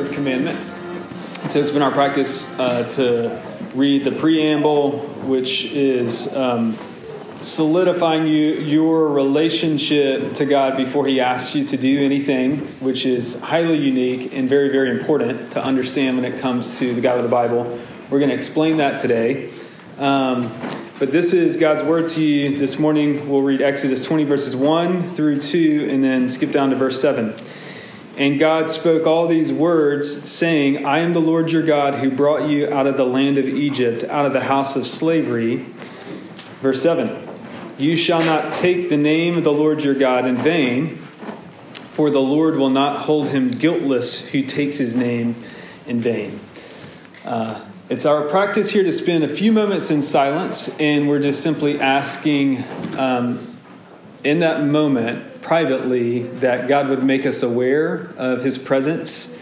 third commandment. So it's been our practice uh, to read the preamble, which is um, solidifying you your relationship to God before He asks you to do anything, which is highly unique and very, very important to understand when it comes to the God of the Bible. We're going to explain that today. Um, but this is God's word to you this morning. We'll read Exodus 20, verses 1 through 2, and then skip down to verse 7. And God spoke all these words, saying, I am the Lord your God who brought you out of the land of Egypt, out of the house of slavery. Verse 7 You shall not take the name of the Lord your God in vain, for the Lord will not hold him guiltless who takes his name in vain. Uh, it's our practice here to spend a few moments in silence, and we're just simply asking um, in that moment privately that God would make us aware of his presence.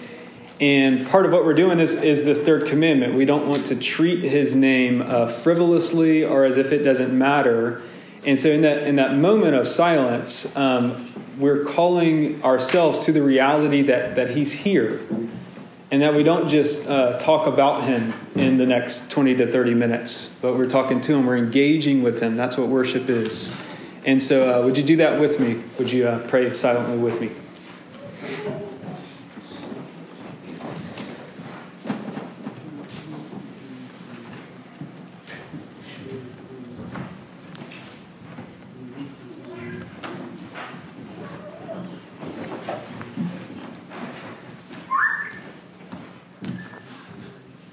And part of what we're doing is, is this third commandment. We don't want to treat his name uh, frivolously or as if it doesn't matter. And so, in that, in that moment of silence, um, we're calling ourselves to the reality that, that he's here and that we don't just uh, talk about him in the next 20 to 30 minutes, but we're talking to him, we're engaging with him. That's what worship is. And so, uh, would you do that with me? Would you uh, pray silently with me?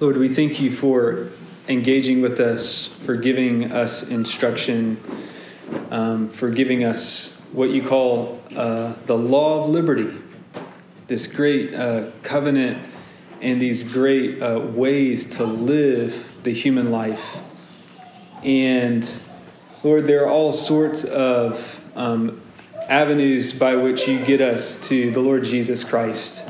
Lord, we thank you for engaging with us, for giving us instruction, um, for giving us what you call uh, the law of liberty, this great uh, covenant and these great uh, ways to live the human life. And Lord, there are all sorts of um, avenues by which you get us to the Lord Jesus Christ.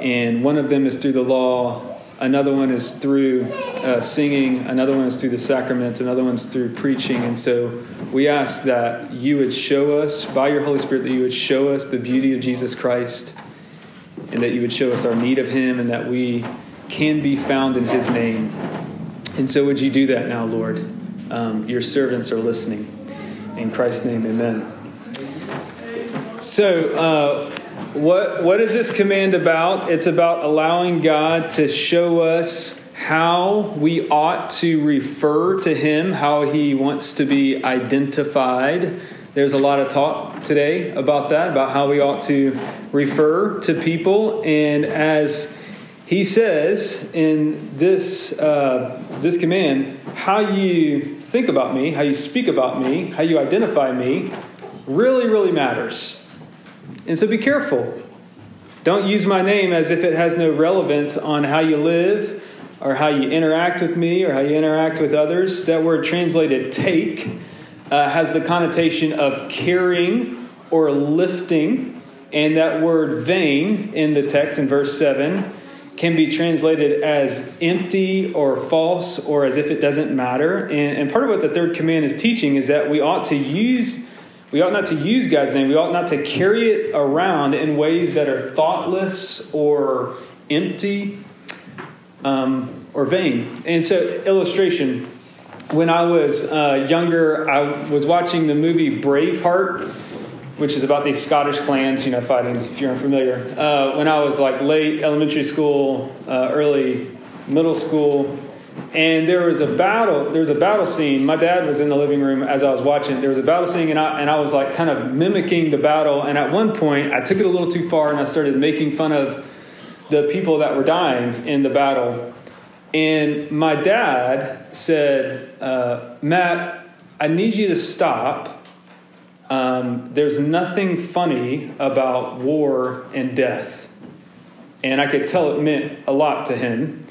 And one of them is through the law, another one is through uh, singing, another one is through the sacraments, another one's through preaching. And so we ask that you would show us, by your Holy Spirit, that you would show us the beauty of Jesus Christ, and that you would show us our need of him, and that we can be found in his name. And so would you do that now, Lord? Um, your servants are listening. In Christ's name, amen. So, uh, what, what is this command about? It's about allowing God to show us how we ought to refer to Him, how He wants to be identified. There's a lot of talk today about that, about how we ought to refer to people. And as He says in this, uh, this command, how you think about me, how you speak about me, how you identify me, really, really matters. And so be careful. Don't use my name as if it has no relevance on how you live or how you interact with me or how you interact with others. That word translated take uh, has the connotation of carrying or lifting. And that word vain in the text in verse 7 can be translated as empty or false or as if it doesn't matter. And, and part of what the third command is teaching is that we ought to use we ought not to use God's name. We ought not to carry it around in ways that are thoughtless or empty um, or vain. And so, illustration. When I was uh, younger, I was watching the movie Braveheart, which is about these Scottish clans, you know, fighting. If you're unfamiliar, uh, when I was like late elementary school, uh, early middle school, and there was a battle. There was a battle scene. My dad was in the living room as I was watching. There was a battle scene, and I and I was like kind of mimicking the battle. And at one point, I took it a little too far, and I started making fun of the people that were dying in the battle. And my dad said, uh, Matt, I need you to stop. Um, there's nothing funny about war and death. And I could tell it meant a lot to him.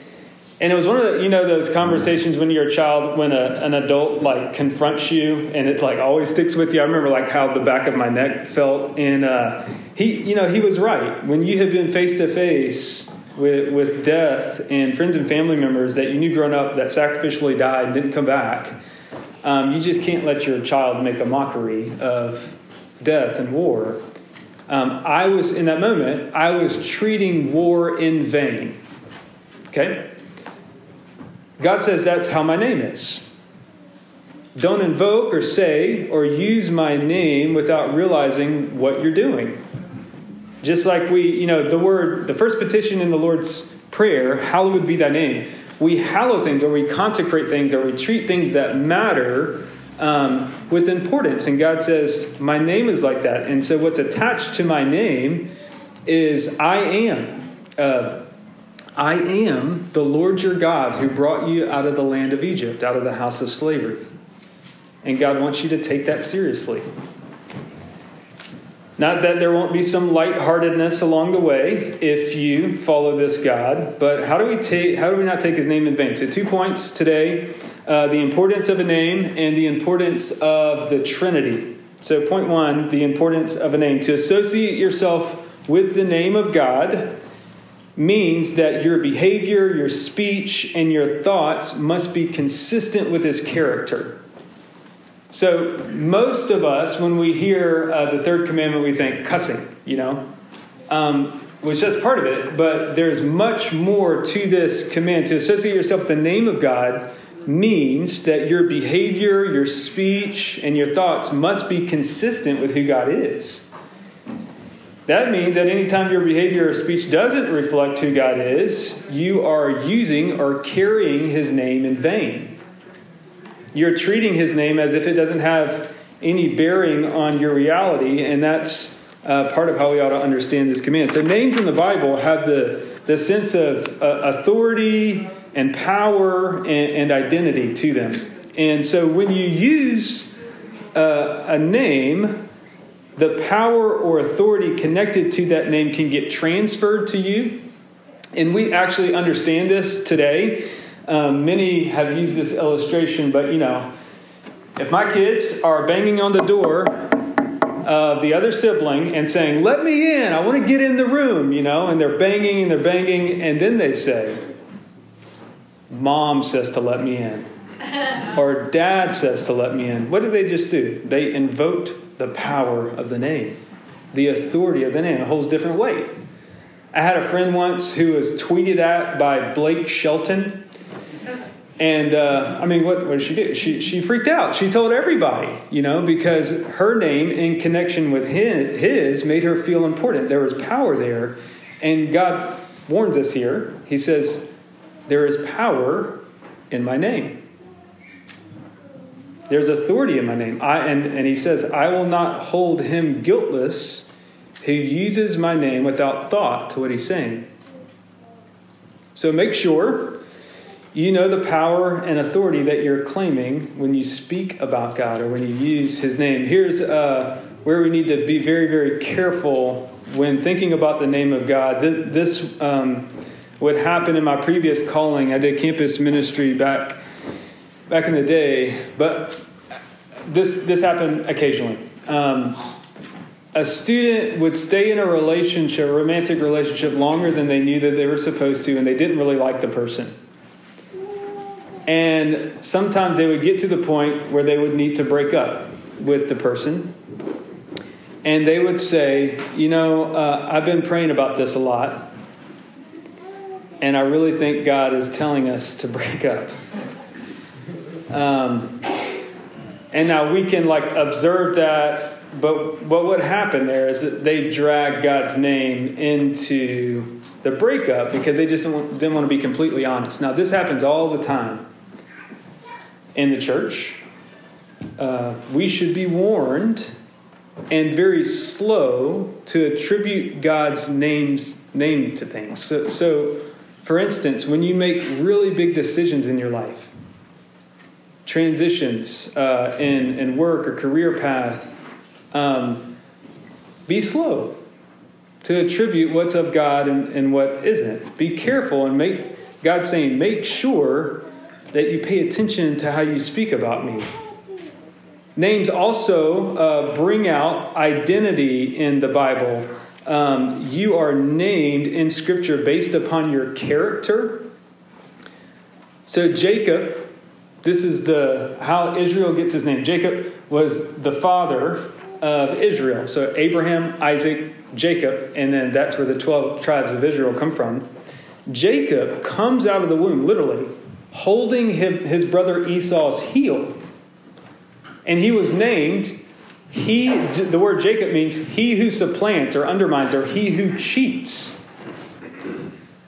And it was one of the, you know, those conversations when you're a child, when a, an adult like confronts you and it like always sticks with you. I remember like how the back of my neck felt. And uh, he, you know, he was right. When you have been face to face with, with death and friends and family members that you knew growing up that sacrificially died and didn't come back, um, you just can't let your child make a mockery of death and war. Um, I was, in that moment, I was treating war in vain. Okay? God says that's how my name is. Don't invoke or say or use my name without realizing what you're doing. Just like we, you know, the word, the first petition in the Lord's Prayer, hallowed be thy name. We hallow things or we consecrate things or we treat things that matter um, with importance. And God says, My name is like that. And so what's attached to my name is I am. Uh, I am the Lord your God who brought you out of the land of Egypt, out of the house of slavery. And God wants you to take that seriously. Not that there won't be some lightheartedness along the way if you follow this God, but how do we take how do we not take his name in vain? So two points today: uh, the importance of a name and the importance of the Trinity. So point one: the importance of a name. To associate yourself with the name of God means that your behavior, your speech, and your thoughts must be consistent with his character. So, most of us, when we hear uh, the third commandment, we think cussing, you know, um, which is part of it, but there's much more to this command. To associate yourself with the name of God means that your behavior, your speech, and your thoughts must be consistent with who God is. That means that anytime your behavior or speech doesn't reflect who God is, you are using or carrying his name in vain. You're treating his name as if it doesn't have any bearing on your reality, and that's uh, part of how we ought to understand this command. So, names in the Bible have the, the sense of uh, authority and power and, and, identity to them. And so, when you use uh, a name, the power or authority connected to that name can get transferred to you. And we actually understand this today um, many have used this illustration, but you know, if my kids are banging on the door of the other sibling and saying, Let me in, I want to get in the room, you know, and they're banging and they're banging, and then they say, Mom says to let me in, or Dad says to let me in. What do they just do? They invoked the power of the name, the authority of the name. It holds different weight. I had a friend once who was tweeted at by Blake Shelton and uh, I mean, what, what did she do? She, she freaked out. She told everybody, you know, because her name in connection with his, his made her feel important. There was power there. And God warns us here. He says, There is power in my name. There's authority in my name. I, and, and he says, I will not hold him guiltless who uses my name without thought to what he's saying. So make sure you know the power and authority that you're claiming when you speak about God or when you use His name. Here's uh, where we need to be very, very careful when thinking about the name of God. This um, would happen in my previous calling. I did campus ministry back back in the day, but this this happened occasionally. Um, a student would stay in a relationship, a romantic relationship, longer than they knew that they were supposed to, and they didn't really like the person. And sometimes they would get to the point where they would need to break up with the person. And they would say, You know, uh, I've been praying about this a lot. And I really think God is telling us to break up. Um, and now we can like observe that, but what would happen there is that they drag God's name into the breakup because they just didn't want, to be completely honest. Now, this happens all the time in the church. Uh, we should be warned and very slow to attribute God's names name to things. So, so, for instance, when you make really big decisions in your life, transitions uh, in, in work or career path, um, be slow to attribute what's of God and, and what isn't. Be careful and make God saying, make sure that you pay attention to how you speak about me. Names also uh, bring out identity in the Bible. Um, you are named in Scripture based upon your character. So Jacob, this is the how Israel gets his name. Jacob was the father of Israel. So Abraham, Isaac, Jacob, and then that's where the 12 tribes of Israel come from. Jacob comes out of the womb, literally, holding his brother Esau's heel. And he was named, he, the word Jacob means he who supplants or undermines or he who cheats.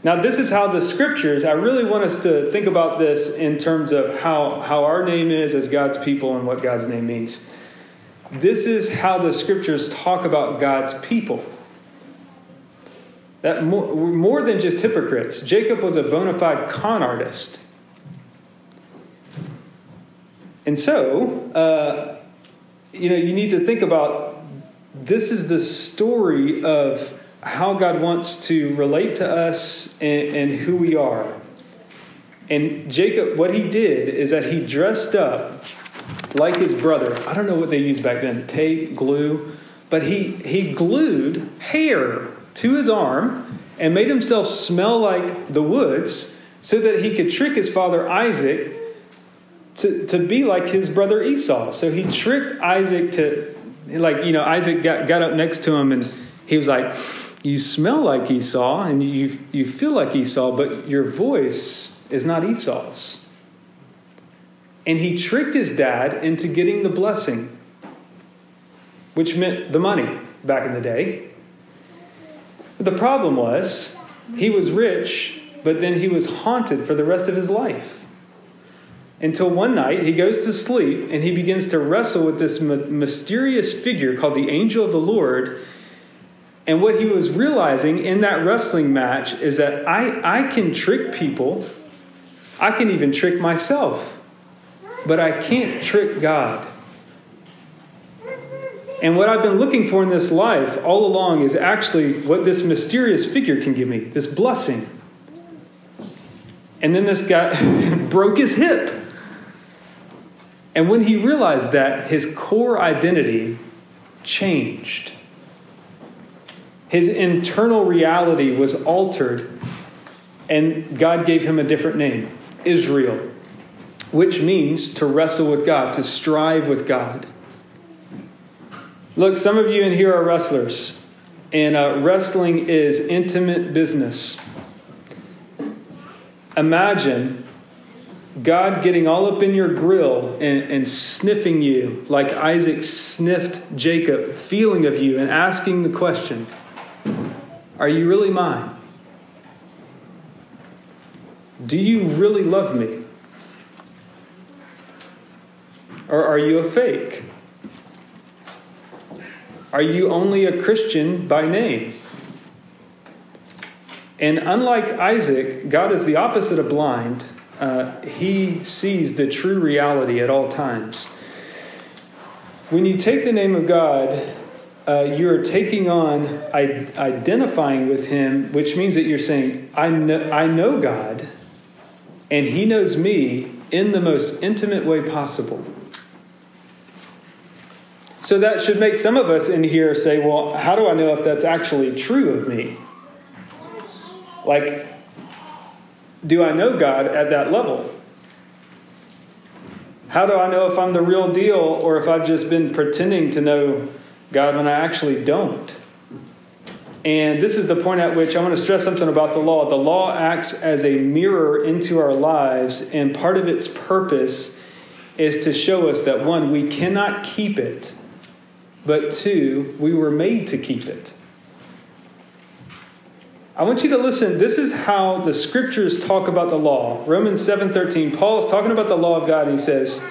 Now, this is how the scriptures, I really want us to think about this in terms of how, how our name is as God's people and what God's name means. This is how the scriptures talk about God's people. That more, more than just hypocrites, Jacob was a bona fide con artist. And so, uh, you know, you need to think about this is the story of how God wants to relate to us and, and who we are. And Jacob, what he did is that he dressed up like his brother. I don't know what they used back then, tape, glue, but he, he glued hair to his arm and made himself smell like the woods so that he could trick his father Isaac to, to be like his brother Esau. So he tricked Isaac to, like, you know, Isaac got, got up next to him and he was like, You smell like Esau and you, you feel like Esau, but your voice is not Esau's. And he tricked his dad into getting the blessing, which meant the money back in the day. But the problem was, he was rich, but then he was haunted for the rest of his life until one night he goes to sleep and he begins to wrestle with this mysterious figure called the angel of the Lord. And what he was realizing in that wrestling match is that I, I can trick people, I can even trick myself, but I can't trick God. And what I've been looking for in this life all along is actually what this mysterious figure can give me this blessing. And then this guy broke his hip. And when he realized that, his core identity changed. His internal reality was altered, and God gave him a different name Israel, which means to wrestle with God, to strive with God. Look, some of you in here are wrestlers, and uh, wrestling is intimate business. Imagine God getting all up in your grill and, and sniffing you like Isaac sniffed Jacob, feeling of you and asking the question Are you really mine? Do you really love me? Or are you a fake? Are you only a Christian by name? And unlike Isaac, God is the opposite of blind uh, he sees the true reality at all times. When you take the name of God, uh, you're taking on I- identifying with Him, which means that you're saying, I know, I know God, and He knows me in the most intimate way possible. So that should make some of us in here say, well, how do I know if that's actually true of me? Like, do I know God at that level? How do I know if I'm the real deal or if I've just been pretending to know God when I actually don't? And this is the point at which I want to stress something about the law. The law acts as a mirror into our lives, and part of its purpose is to show us that one, we cannot keep it, but two, we were made to keep it. I want you to listen. This is how the scriptures talk about the law. Romans 7:13. Paul is talking about the law of God and he says,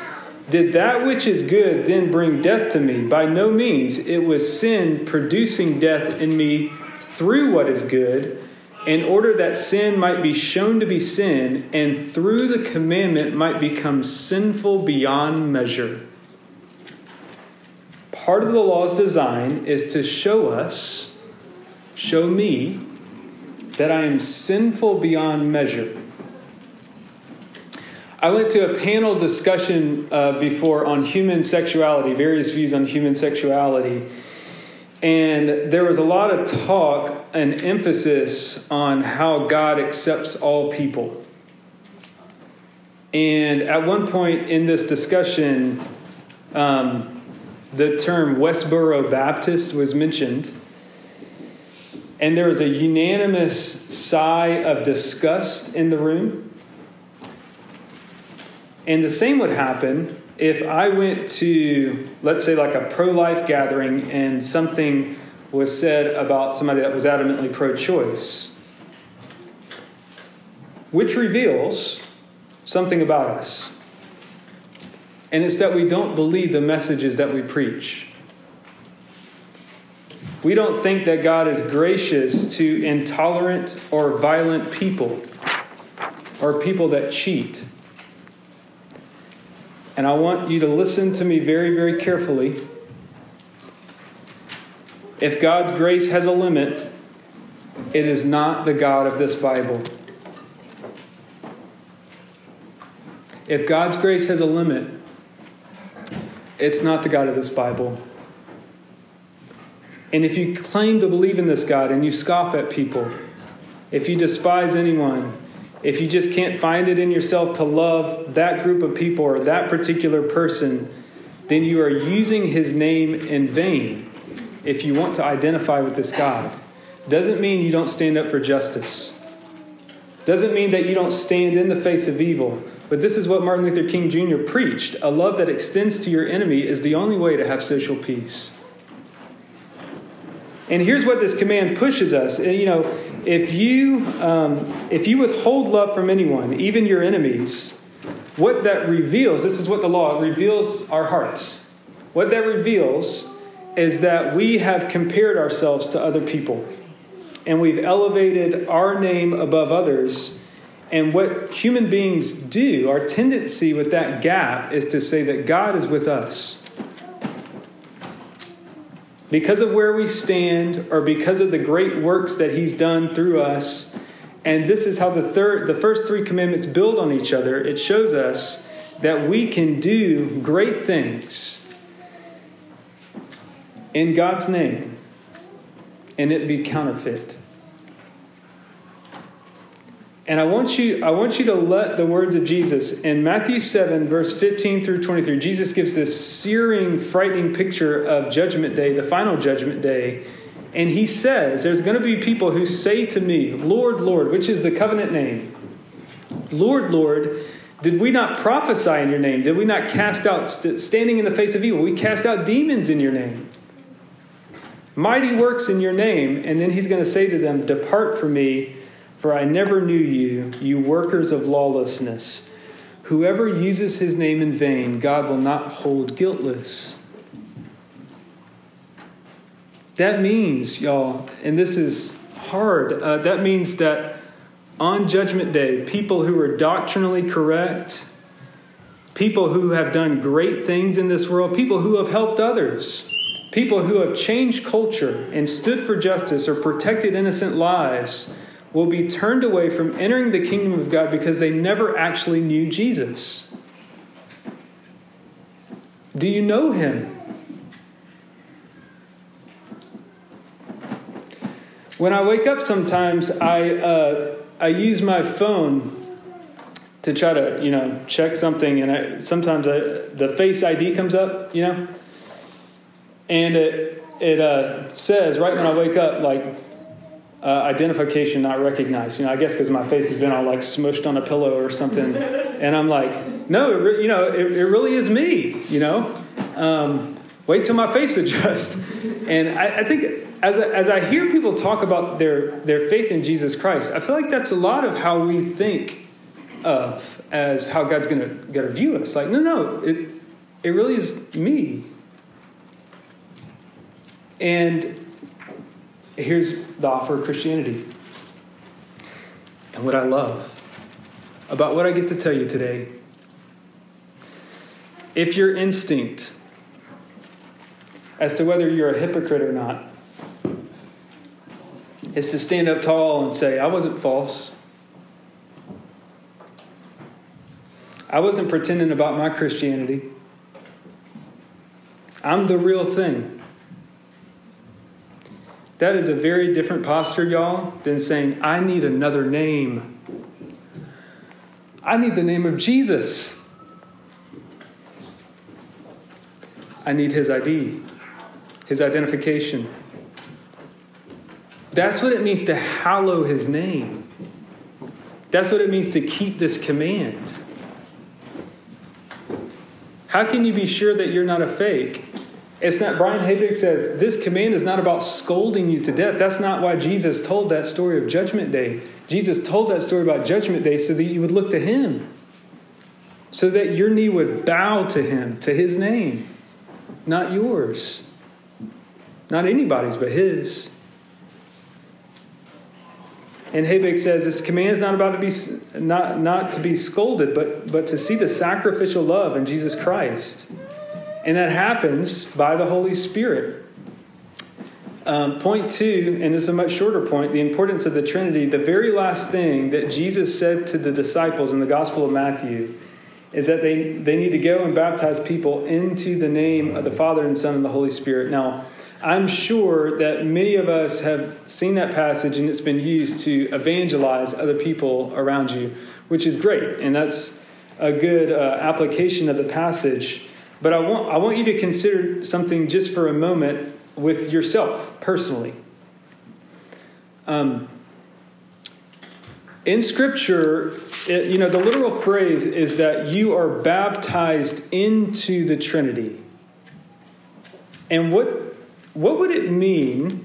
Did that which is good then bring death to me? By no means. It was sin producing death in me through what is good, in order that sin might be shown to be sin, and through the commandment might become sinful beyond measure. Part of the law's design is to show us, show me, that I am sinful beyond measure. I went to a panel discussion uh, before on human sexuality, various views on human sexuality. And there was a lot of talk and emphasis on how God accepts all people. And at one point in this discussion, um, the term Westboro Baptist was mentioned. And there was a unanimous sigh of disgust in the room. And the same would happen if I went to, let's say, like a pro life gathering and something was said about somebody that was adamantly pro choice, which reveals something about us. And it's that we don't believe the messages that we preach. We don't think that God is gracious to intolerant or violent people or people that cheat. And I want you to listen to me very, very carefully. If God's grace has a limit, it is not the God of this Bible. If God's grace has a limit, it's not the God of this Bible. And if you claim to believe in this God and you scoff at people, if you despise anyone, if you just can't find it in yourself to love that group of people or that particular person, then you are using his name in vain if you want to identify with this God. Doesn't mean you don't stand up for justice. Doesn't mean that you don't stand in the face of evil. But this is what Martin Luther King Jr. preached. A love that extends to your enemy is the only way to have social peace. And here's what this command pushes us. You know, if you um, if you withhold love from anyone, even your enemies, what that reveals, this is what the law reveals our hearts. What that reveals is that we have compared ourselves to other people, and we've elevated our name above others. And what human beings do, our tendency with that gap is to say that God is with us because of where we stand or because of the great works that he's done through us. And this is how the third the first three commandments build on each other. It shows us that we can do great things in God's name and it be counterfeit and I want you I want you to let the words of Jesus in Matthew 7 verse 15 through 23 Jesus gives this searing frightening picture of judgment day the final judgment day. And he says there's going to be people who say to me Lord Lord which is the covenant name. Lord Lord did we not prophesy in your name? Did we not cast out st- standing in the face of evil? We cast out demons in your name. Mighty works in your name and then he's going to say to them depart from me for I never knew you, you workers of lawlessness. Whoever uses his name in vain, God will not hold guiltless. That means, y'all, and this is hard, uh, that means that on Judgment Day, people who are doctrinally correct, people who have done great things in this world, people who have helped others, people who have changed culture and stood for justice or protected innocent lives, will be turned away from entering the kingdom of God because they never actually knew Jesus. Do you know him? When I wake up sometimes, I, uh, I use my phone to try to, you know, check something, and I, sometimes I, the Face ID comes up, you know, and it, it uh, says right when I wake up, like, uh, identification not recognized. You know, I guess because my face has been all like smushed on a pillow or something, and I'm like, no, it re- you know, it, it, really is me. You know, um, wait till my face adjusts. And I, I think as I, as I hear people talk about their their faith in Jesus Christ, I feel like that's a lot of how we think of as how God's going to get to view us. Like, no, no, it, it really is me. And here's the offer of Christianity. And what I love about what I get to tell you today. If your instinct as to whether you're a hypocrite or not is to stand up tall and say, I wasn't false. I wasn't pretending about my Christianity. I'm the real thing. That is a very different posture, y'all, than saying, I need another name. I need the name of Jesus. I need his ID, his identification. That's what it means to hallow his name. That's what it means to keep this command. How can you be sure that you're not a fake? It's not, Brian Habig says, this command is not about scolding you to death. That's not why Jesus told that story of Judgment Day. Jesus told that story about Judgment Day so that you would look to Him, so that your knee would bow to Him, to His name, not yours, not anybody's, but His. And Habig says this command is not about to be not, not to be scolded, but, but to see the sacrificial love in Jesus Christ. And that happens by the Holy Spirit. Um, point two, and this is a much shorter point, the importance of the Trinity. The very last thing that Jesus said to the disciples in the Gospel of Matthew is that they, they need to go and baptize people into the name of the Father and Son and the Holy Spirit. Now, I'm sure that many of us have seen that passage and it's been used to evangelize other people around you, which is great. And that's a good uh, application of the passage. But I want, I want you to consider something just for a moment with yourself personally. Um, in Scripture, it, you know, the literal phrase is that you are baptized into the Trinity. And what what would it mean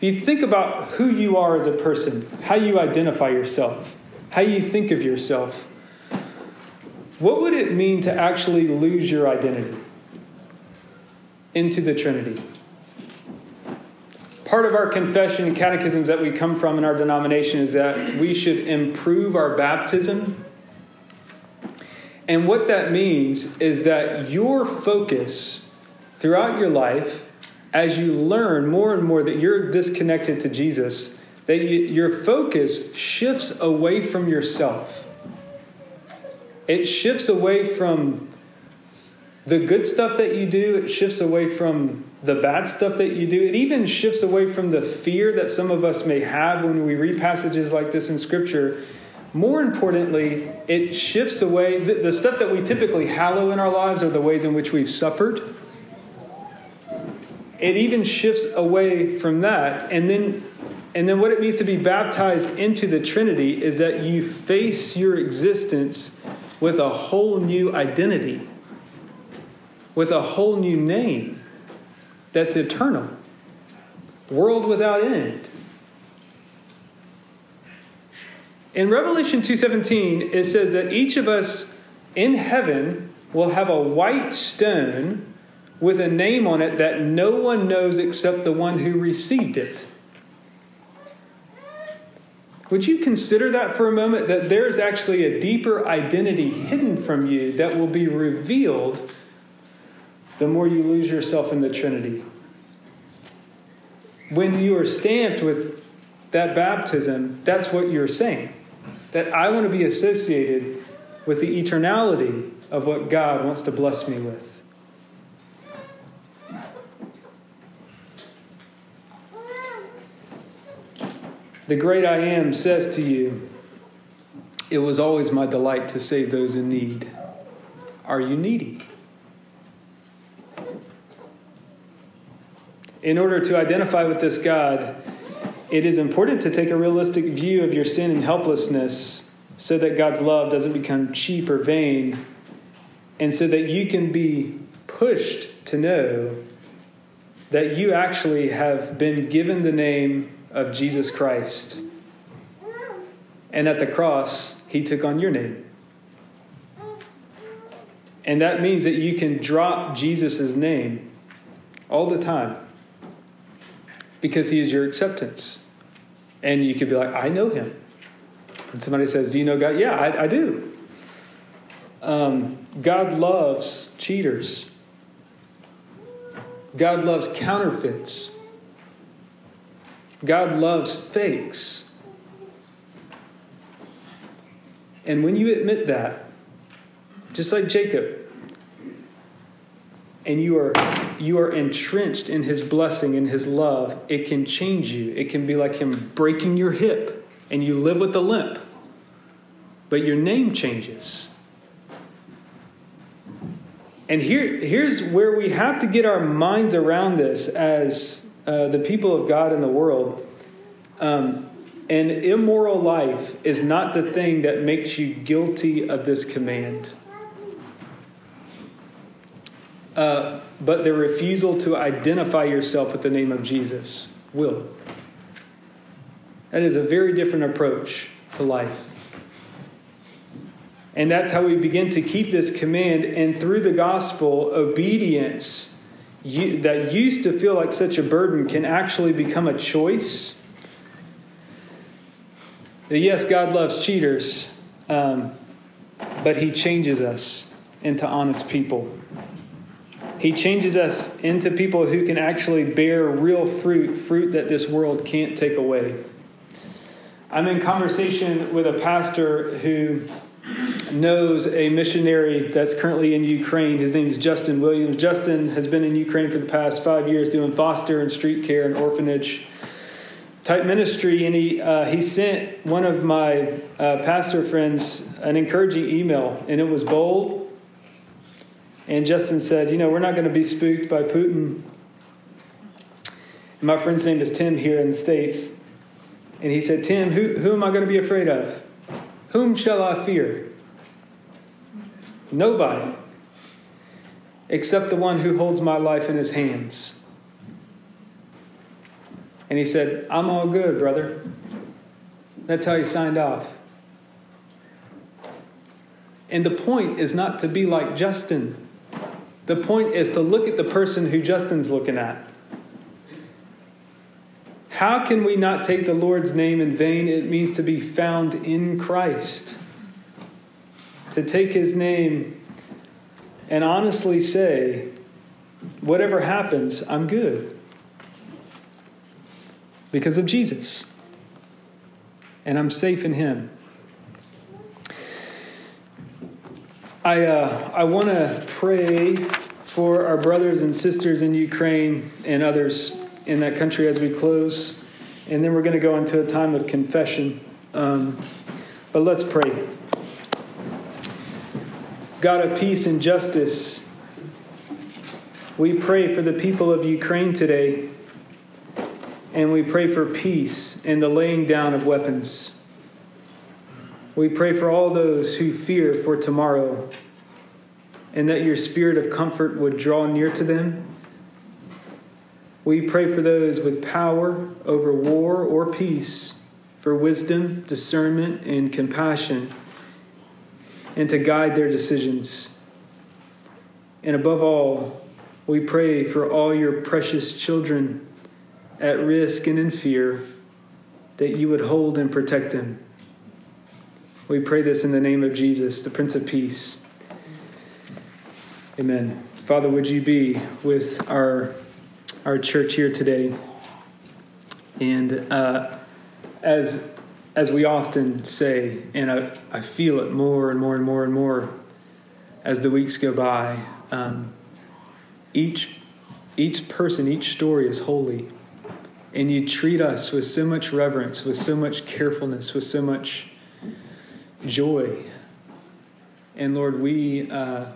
if you think about who you are as a person, how you identify yourself, how you think of yourself? What would it mean to actually lose your identity into the Trinity? Part of our confession and catechisms that we come from in our denomination is that we should improve our baptism. And what that means is that your focus throughout your life as you learn more and more that you're disconnected to Jesus, that you, your focus shifts away from yourself. It shifts away from the good stuff that you do, it shifts away from the bad stuff that you do. It even shifts away from the fear that some of us may have when we read passages like this in Scripture. More importantly, it shifts away the, the stuff that we typically hallow in our lives are the ways in which we've suffered it even shifts away from that. And then, and then what it means to be baptized into the Trinity is that you face your existence with a whole new identity, with a whole new name that's eternal, world without end. In Revelation 2:17 it says that each of us in heaven will have a white stone with a name on it that no one knows except the one who received it. Would you consider that for a moment? That there's actually a deeper identity hidden from you that will be revealed the more you lose yourself in the Trinity. When you are stamped with that baptism, that's what you're saying. That I want to be associated with the eternality of what God wants to bless me with. The great I am says to you, It was always my delight to save those in need. Are you needy? In order to identify with this God, it is important to take a realistic view of your sin and helplessness so that God's love doesn't become cheap or vain, and so that you can be pushed to know that you actually have been given the name of Jesus Christ. And at the cross, he took on your name. And that means that you can drop Jesus' name all the time because he is your acceptance. And you could be like, I know him. And somebody says, Do you know God? Yeah, I, I do. Um, God loves cheaters, God loves counterfeits, God loves fakes. And when you admit that, just like Jacob, and you are you are entrenched in his blessing and his love, it can change you. It can be like him breaking your hip and you live with a limp. But your name changes. And here, here's where we have to get our minds around this as uh, the people of God in the world. Um, an immoral life is not the thing that makes you guilty of this command. Uh, but the refusal to identify yourself with the name of Jesus will. That is a very different approach to life. And that's how we begin to keep this command. And through the gospel, obedience you, that used to feel like such a burden can actually become a choice. That yes, God loves cheaters, um, but He changes us into honest people. He changes us into people who can actually bear real fruit, fruit that this world can't take away. I'm in conversation with a pastor who knows a missionary that's currently in Ukraine. His name is Justin Williams. Justin has been in Ukraine for the past five years doing foster and street care and orphanage type ministry. And he, uh, he sent one of my uh, pastor friends an encouraging email, and it was bold and Justin said, You know, we're not going to be spooked by Putin. And my friend's name is Tim here in the States. And he said, Tim, who, who am I going to be afraid of? Whom shall I fear? Nobody. Except the one who holds my life in his hands. And he said, I'm all good, brother. That's how he signed off. And the point is not to be like Justin. The point is to look at the person who Justin's looking at. How can we not take the Lord's name in vain? It means to be found in Christ. To take his name and honestly say, whatever happens, I'm good. Because of Jesus. And I'm safe in him. I, uh, I want to pray for our brothers and sisters in Ukraine and others in that country as we close. And then we're going to go into a time of confession. Um, but let's pray. God of peace and justice, we pray for the people of Ukraine today. And we pray for peace and the laying down of weapons. We pray for all those who fear for tomorrow, and that your spirit of comfort would draw near to them. We pray for those with power over war or peace, for wisdom, discernment, and compassion, and to guide their decisions. And above all, we pray for all your precious children at risk and in fear, that you would hold and protect them. We pray this in the name of Jesus, the Prince of Peace. Amen. Father, would you be with our, our church here today? And uh, as, as we often say, and I, I feel it more and more and more and more as the weeks go by, um, each, each person, each story is holy. And you treat us with so much reverence, with so much carefulness, with so much joy. And Lord, we, uh,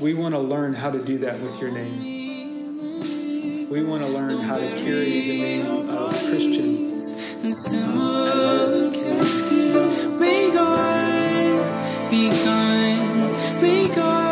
we want to learn how to do that with your name. We want to learn how to carry the name of and similar caskets. We gone.